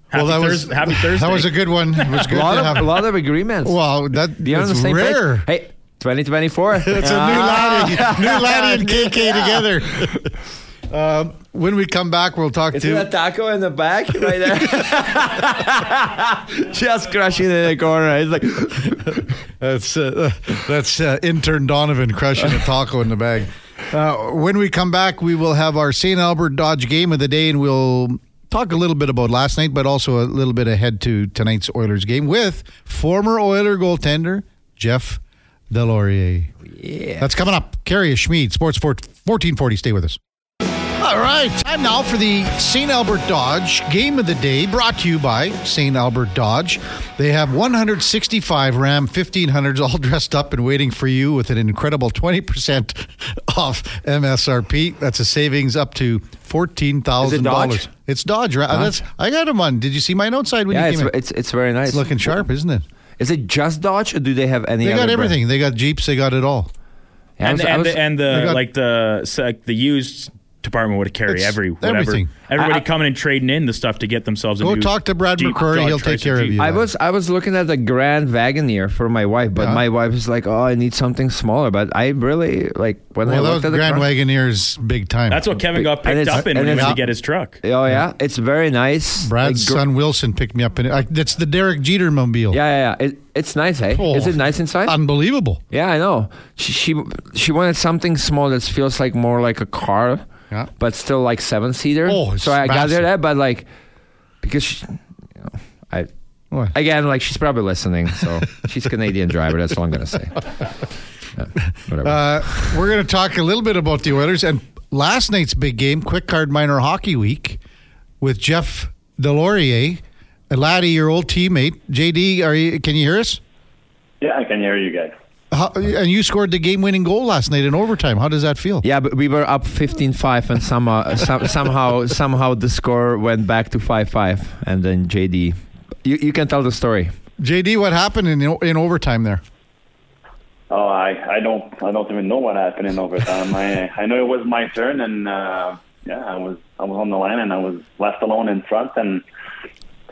Happy, well, that Thurs- was happy [LAUGHS] Thursday. That was a good one. It was A [LAUGHS] good lot, of, a lot of agreements. Wow, that You're on that's the same rare. page. Hey, 2024. It's a new ah. laddie, new laddie and KK together. Um, when we come back, we'll talk Is to. a taco in the back [LAUGHS] right there? [LAUGHS] Just crushing it in the corner. It's like, [LAUGHS] That's uh, that's uh, intern Donovan crushing a taco in the bag. Uh, when we come back, we will have our St. Albert Dodge game of the day, and we'll talk a little bit about last night, but also a little bit ahead to tonight's Oilers game with former Oiler goaltender Jeff Deslauriers. yeah. That's coming up. Karius Smid, Sports 1440. Stay with us. All right, time now for the St. Albert Dodge Game of the Day, brought to you by St. Albert Dodge. They have 165 Ram 1500s all [LAUGHS] dressed up and waiting for you with an incredible 20% [LAUGHS] off MSRP. That's a savings up to $14,000. It It's Dodge, right? That's, I got them on. Did you see my mine outside when Yeah, you it's, came in? it's, it's very nice. It's looking sharp, isn't it? Is it just Dodge or do they have any They other got brand? everything. They got Jeeps, they got it all. Yeah, and was- I and, was- the, and the got- like the so, like the used department would carry It's every whatever. everything. Everybody I- coming and trading in the stuff to get themselves a Go new talk to Brad Jeep, McCrory. Dodge He'll take Chrysler care of you. I was I was looking at the Grand Wagoneer for my wife, but Yeah. my wife is like, "Oh, I need something smaller." But I really like when I Well, looked at the Grand truck- Wagoneer's big time. That's what Kevin got picked up in and when he it's- went to get his truck. Oh yeah, it's very nice. Brad's Like, son Wilson picked me up in it. I, that's the Derek Jeter mobile. Yeah, yeah, yeah. It, it's nice, hey. Oh, is it nice inside? Unbelievable. yeah, I know. She, she she wanted something small that feels like more like a car, Yeah. but still like seven seater. Oh, so I got massive. there that, but like because she, you know, I What? again like she's probably listening, so [LAUGHS] she's a Canadian driver. That's all I'm gonna say. Yeah, whatever. Uh, we're going to talk a little bit about the Oilers and last night's big game, Quikcard Minor Hockey Week, with Jeff Deslauriers, a laddie, your old teammate. JD, are you? Can you hear us? Yeah, I can hear you guys. How, and you scored the game-winning goal last night in overtime. How does that feel? Yeah, but we were up 15-5 and somehow [LAUGHS] some, somehow somehow the score went back to 5-5 and then JD you, you can tell the story. JD, what happened in in overtime there? Oh, I, I don't I don't even know what happened in overtime. I I know it was my turn, and uh, yeah, I was I was on the line, and I was left alone in front, and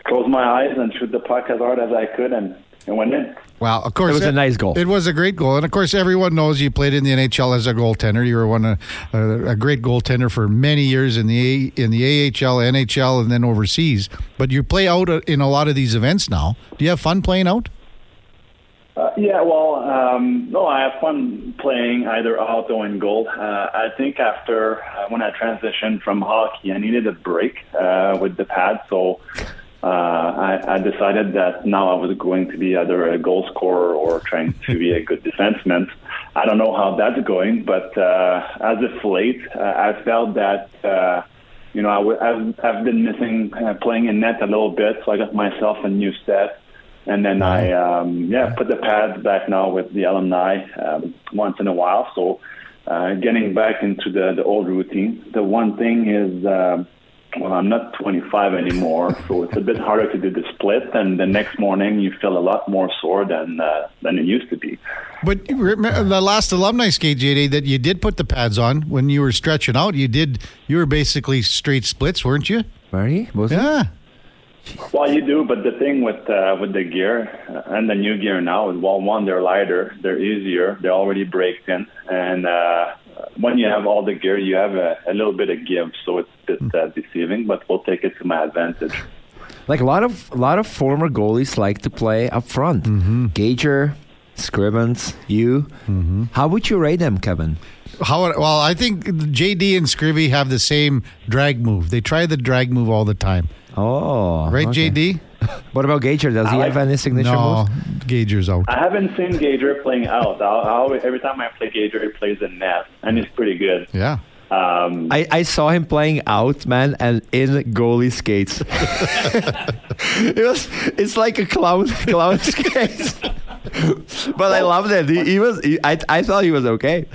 closed my eyes and shoot the puck as hard as I could, and it went in. Wow, of course It was a nice goal. It was a great goal, and of course, everyone knows you played in the NHL as a goaltender. You were one of, uh, a great goaltender for many years in the A, in the AHL, NHL, and then overseas. But you play out uh, in a lot of these events now. Do you have fun playing out? Uh, yeah, well, um, no, I have fun playing either out or in goal. Uh, I think after uh, when I transitioned from hockey, I needed a break uh, with the pad, so uh, I, I decided that now I was going to be either a goal scorer or trying to be a good defenseman. I don't know how that's going, but uh, as of late, uh, I felt that. Uh, you know, I w- I've, I've been missing uh, playing in net a little bit, so I got myself a new set. And then I, um, yeah, put the pads back now with the alumni um, once in a while. So uh, getting back into the, the old routine. The one thing is, uh, well, I'm not 25 anymore, [LAUGHS] so it's a bit harder to do the split. And the next morning, you feel a lot more sore than uh, than it used to be. But the last alumni skate, JD, that you did put the pads on when you were stretching out. You did. You were basically straight splits, weren't you? Very? Was it? Yeah. Well, you do, but the thing with uh, with the gear uh, and the new gear now is, well, one, they're lighter, they're easier, they're already braked in, and uh, when you have all the gear, you have a, a little bit of give, so it's a bit uh, deceiving. But we'll take it to my advantage. Like a lot of a lot of former goalies like to play up front. Mm-hmm. Gager, Scrivens, you. How would you rate them, Kevin? How? Well, I think JD and Scrivy have the same drag move. They try the drag move all the time, Oh, right, okay. JD? [LAUGHS] What about Gager? Does he I have like- any signature No, moves? Gager's out. I haven't seen Gager playing out. I'll, I always, every time I play Gager, he plays in net, and he's pretty good. Yeah. Um, I, I saw him playing out, man, and in goalie skates. [LAUGHS] it was it's like a clown [LAUGHS] clown skates. but I loved it. He, he was he, I I thought he was okay.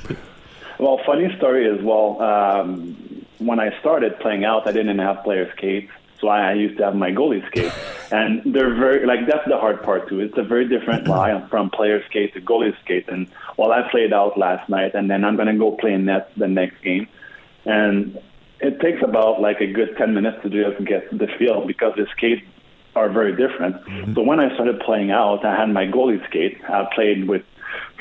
Well, funny story is, well, um, when I started playing out, I didn't have player skates, so I, I used to have my goalie skates, and they're very like that's the hard part too. It's a very different line from player skate to goalie skate. And well, I played out last night, and then I'm gonna go play net the next game, and it takes about like a good ten minutes to just get the feel because the skates are very different. So when I started playing out, I had my goalie skate. I played with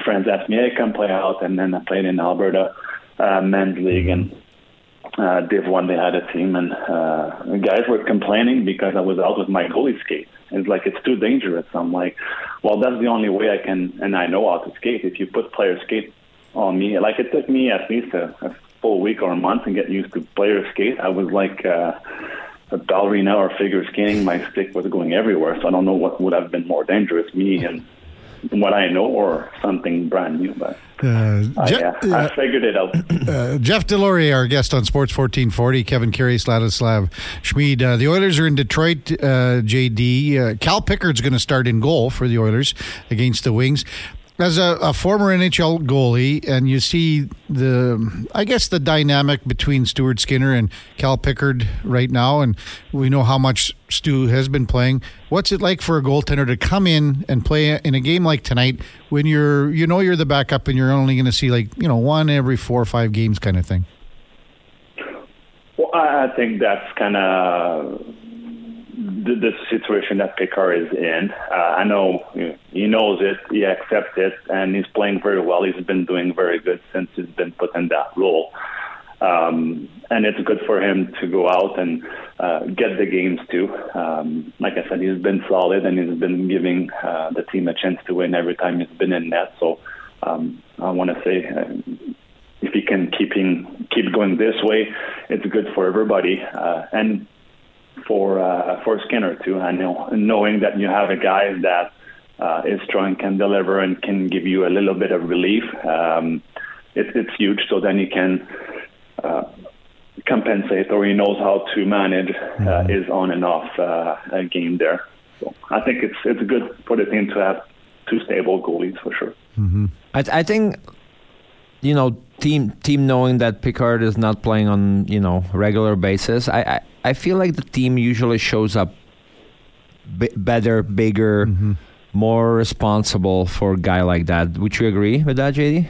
friends asked me, "Hey, come play out," and then I played in Alberta uh, men's league and. Uh, Div one, they had a team, and uh, guys were complaining because I was out with my goalie skate. It's like it's too dangerous. I'm like, well, that's the only way I can, and I know how to skate. If you put player skate on me, like it took me at least a, a full week or a month to get used to player skate. I was like uh, a ballerina or figure skating. My stick was going everywhere, so I don't know what would have been more dangerous, me and what I know, or something brand new. But Uh, I, uh, I figured it out. [CLEARS THROAT] uh, Jeff Deslauriers, our guest on Sports 1440, Kevin Karius, Ladislav Smid. Uh, the Oilers are in Detroit, uh, JD. Uh, Cal Pickard's going to start in goal for the Oilers against the Wings. As a, a former NHL goalie, and you see the, I guess, the dynamic between Stuart Skinner and Cal Pickard right now, and we know how much Stu has been playing. What's it like for a goaltender to come in and play in a game like tonight when you're, you know, you're the backup and you're only going to see like, you know, one every four or five games kind of thing? Well, I I think that's kind of the, the situation that Pickard is in. Uh, I know he knows it, he accepts it, and he's playing very well. He's been doing very good since he's been put in that role. Um, and it's good for him to go out and uh, get the games too. Um, like I said, he's been solid and he's been giving uh, the team a chance to win every time he's been in net. So um, I want to say, uh, if he can keep in, keep going this way, it's good for everybody uh, and for uh, for Skinner too. I know knowing that you have a guy that uh, is strong, can deliver, and can give you a little bit of relief. Um, it, it's huge. So then you can uh, compensate or he knows how to manage uh, his on and off uh, game there. So I think it's it's good for the team to have two stable goalies for sure. I, I think you know team team knowing that Pickard is not playing on you know regular basis. I I, I feel like the team usually shows up b- better, bigger, more responsible for a guy like that. Would you agree with that, JD?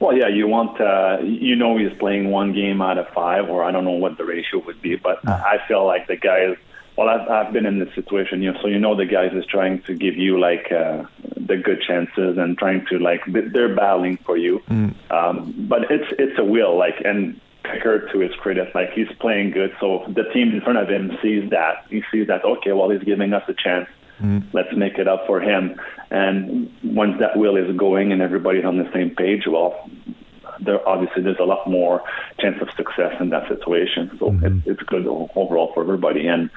Well, yeah, you want uh, you know he's playing one game out of five, or I don't know what the ratio would be, but I I feel like the guy is. Well, I've, I've been in this situation, you know, so you know the guys is trying to give you like uh, the good chances and trying to like they're battling for you, mm. um, but it's it's a will like and Pickard to his credit, like he's playing good, so the team in front of him sees that he sees that okay, well he's giving us a chance, mm. let's make it up for him, and once that will is going and everybody's on the same page, well, there obviously there's a lot more chance of success in that situation. So mm-hmm. it, it's good overall for everybody, and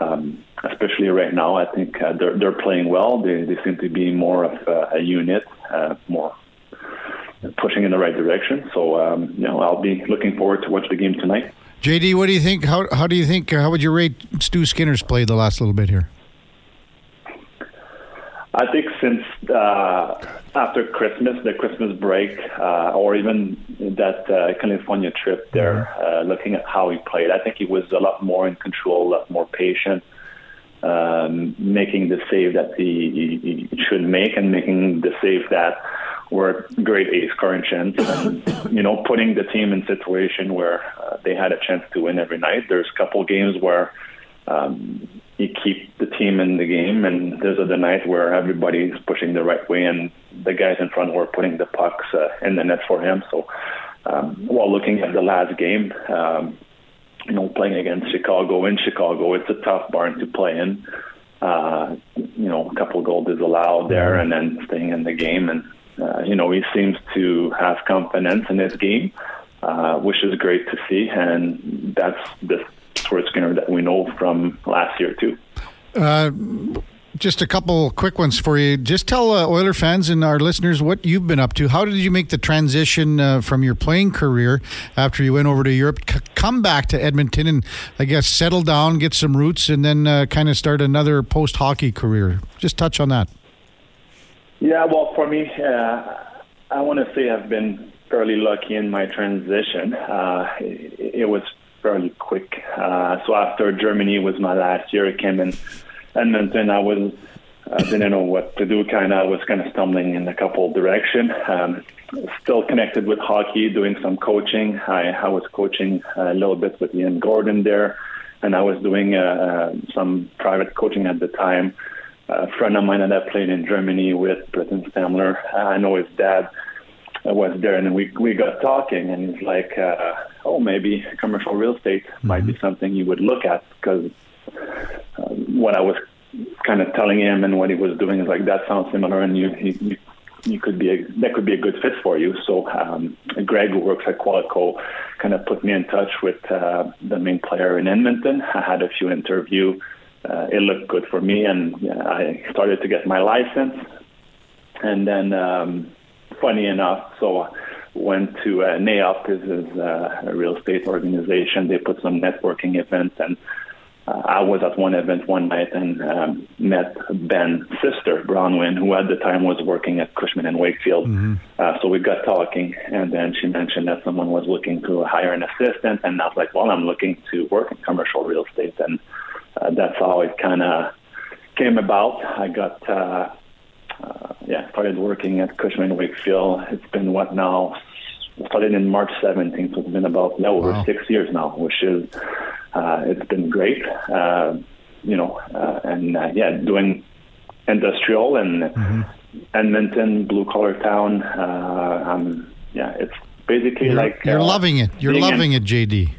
um, especially right now, I think uh, they're they're playing well. They they seem to be more of a, a unit, uh, more pushing in the right direction. So um, you know, I'll be looking forward to watch the game tonight. JD, what do you think? How how do you think? Uh, how would you rate Stu Skinner's play the last little bit here? I think since uh, after Christmas, the Christmas break, uh, or even that uh, California trip there, uh, looking at how he played, I think he was a lot more in control, a lot more patient, um, making the save that he, he, he should make, and making the save that were great ace scoring chance, and you know, putting the team in situation where uh, they had a chance to win every night. There's a couple games where. Um, you keep team in the game, and there's other night where everybody's pushing the right way, and the guys in front were putting the pucks uh, in the net for him. So, um, while looking at the last game, um, you know, playing against Chicago in Chicago, it's a tough barn to play in. Uh, you know, a couple goals is allowed there, and then staying in the game, and uh, you know, he seems to have confidence in his game, uh, which is great to see, and that's the Stuart that we know from last year too. Uh, just a couple quick ones for you. Just tell uh, Oiler fans and our listeners what you've been up to. How did you make the transition uh, from your playing career after you went over to Europe, c- come back to Edmonton, and I guess settle down, get some roots, and then uh, kind of start another post hockey career? Just touch on that. Yeah, well, for me, uh, I want to say I've been fairly lucky in my transition. Uh, it, it was fairly quick. Uh, so after Germany was my last year, I came in Edmonton. I was I didn't know what to do. Kind of was kind of stumbling in a couple direction. Um, still connected with hockey, doing some coaching. I, I was coaching a little bit with Ian Gordon there, and I was doing uh, some private coaching at the time. A friend of mine that I played in Germany with, Britton Stamler. I know his dad was there, and we we got talking, and he's like, uh, "Oh, maybe commercial real estate might be something you would look at," because uh, what I was kind of telling him and what he was doing is like that sounds similar, and you you, you could be a, that could be a good fit for you. So um, Greg, who works at Qualico, kind of put me in touch with uh, the main player in Edmonton. I had a few interview. Uh, it looked good for me, and yeah, I started to get my license. And then, um, funny enough, so went to uh, NAOP, this is uh, a real estate organization. They put some networking events, and uh, I was at one event one night and um, met Ben's sister, Bronwyn, who at the time was working at Cushman and Wakefield. Uh, so we got talking, and then she mentioned that someone was looking to hire an assistant, and I was like, "Well, I'm looking to work in commercial real estate," and uh, that's how it kind of came about. I got. Uh, uh, yeah, started working at Cushman Wakefield. It's been what now, started in March 17th. So it's been about over Wow. six years now, which is uh, it's been great. Uh, you know, uh, and uh, yeah, doing industrial and Mm-hmm. Edmonton, blue collar town. Uh, um, yeah, it's basically You're, like you're uh, loving it. You're loving it, JD.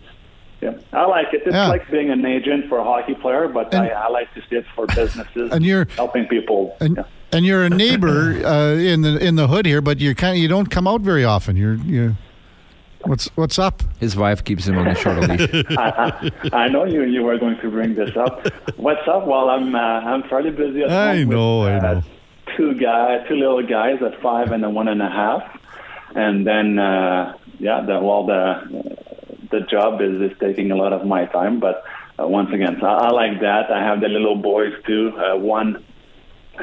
Yeah, I like it. It's Yeah. like being an agent for a hockey player, but And- I, I like to see it for [LAUGHS] businesses And you're- helping people. And yeah. And you're a [LAUGHS] neighbor uh, in the in the hood here, but you're kind of you don't come out very often. You're you. What's what's up? His wife keeps him on the short leash. [LAUGHS] I, I, I know you you were going to bring this up. What's up? Well, I'm uh, I'm fairly busy at I know, with, I uh, know. Two guys, two little guys at five and a one and a half, and then uh, yeah, the, well the the job is is taking a lot of my time, but uh, once again, so I, I like that. I have the little boys too. Uh, one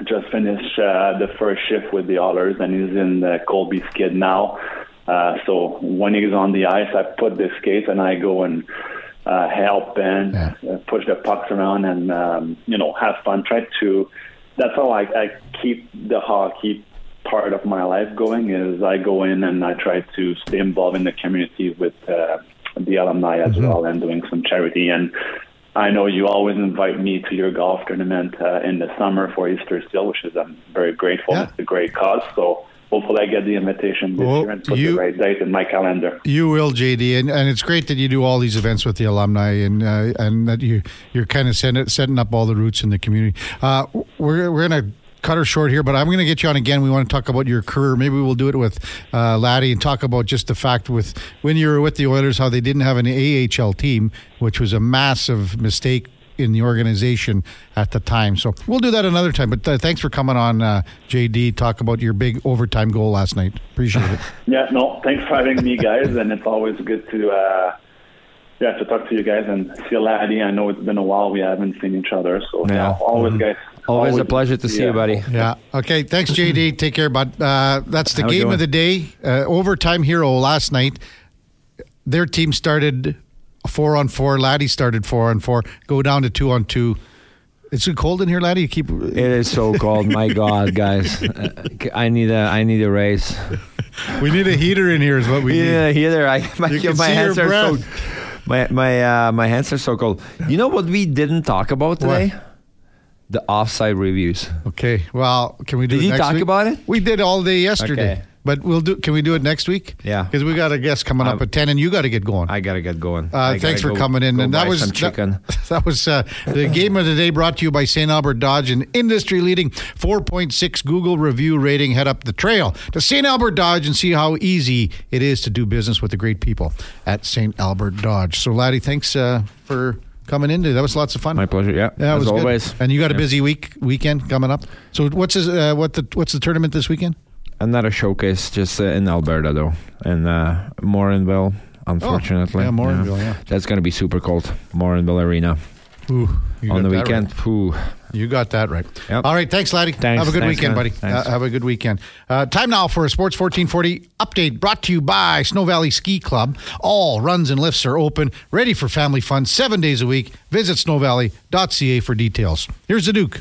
just finished uh, the first shift with the Oilers, and he's in the Colby skid now. Uh, so when he's on the ice, I put the skates and I go and uh, help and Yeah. uh, push the pucks around and um, you know have fun. Try to. That's how I, I keep the hockey part of my life going. Is I go in and I try to stay involved in the community with uh, the alumni as well and doing some charity and. I know you always invite me to your golf tournament uh, in the summer for Easter Seals, which is I'm very grateful. Yeah. It's a great cause. So hopefully I get the invitation this Well, year and put you- the right date in my calendar. You will, JD, and, and it's great that you do all these events with the alumni, and uh, and that you you're kind of setting, setting up all the roots in the community. Uh, we're we're gonna cut her short here, but I'm gonna get you on again. We want to talk about your career. Maybe we'll do it with uh, Laddie and talk about just the fact with when you were with the Oilers, how they didn't have an AHL team, which was a massive mistake in the organization at the time. So we'll do that another time. But uh, thanks for coming on, uh, JD. Talk about your big overtime goal last night. Appreciate it. [LAUGHS] Yeah, no, thanks for having me, guys, and it's always good to uh, yeah to talk to you guys and see Laddie. I know it's been a while we haven't seen each other, so yeah, Yeah. always guys. Always a pleasure to see you, buddy. Yeah. Okay. Thanks, JD. Take care, bud. Uh, that's the How game of the day. Uh, overtime hero last night. Their team started four on four. Laddie started four on four. Go down to two on two. It's it cold in here, Laddie? You keep. It is so cold. My God, guys, I need a I need a raise. [LAUGHS] We need a heater in here. Is what we need. Yeah, heater. I my, You can my see your hands are so my my uh, my hands are so cold. You know what we didn't talk about What? The offside reviews. Okay. Well, can we do Did it you talk week? about it? We did all day yesterday. Okay. But we'll do. Can we do it next week? Yeah. Because we got a guest coming up Um, at ten, and you got to get going. I gotta get going. Uh, thanks for go- coming in. and that was some that- [LAUGHS] That, was uh, the game of the day brought to you by St. Albert Dodge, an industry leading 4.6 Google review rating. Head up the trail to St. Albert Dodge and see how easy it is to do business with the great people at St. Albert Dodge. So, Laddie, thanks uh, for coming in. today. That was lots of fun. My pleasure. Yeah, Yeah, it as was good. always. And you got a Yeah. busy week weekend coming up. So, what's his, uh, what the what's the tournament this weekend? Another showcase just uh, in Alberta though, in uh, Morinville. Unfortunately, Oh, yeah, Morinville, yeah. That's gonna be super cold. Morinville Arena Ooh, on the weekend. right. Ooh. You got that right. Yep. All right. Thanks, Laddie. Thanks, Have a good thanks, weekend, man. buddy. Uh, have a good weekend. Uh, time now for a Sports 1440 update brought to you by Snow Valley Ski Club. All runs and lifts are open, ready for family fun seven days a week. Visit snowvalley.ca for details. Here's the Duke.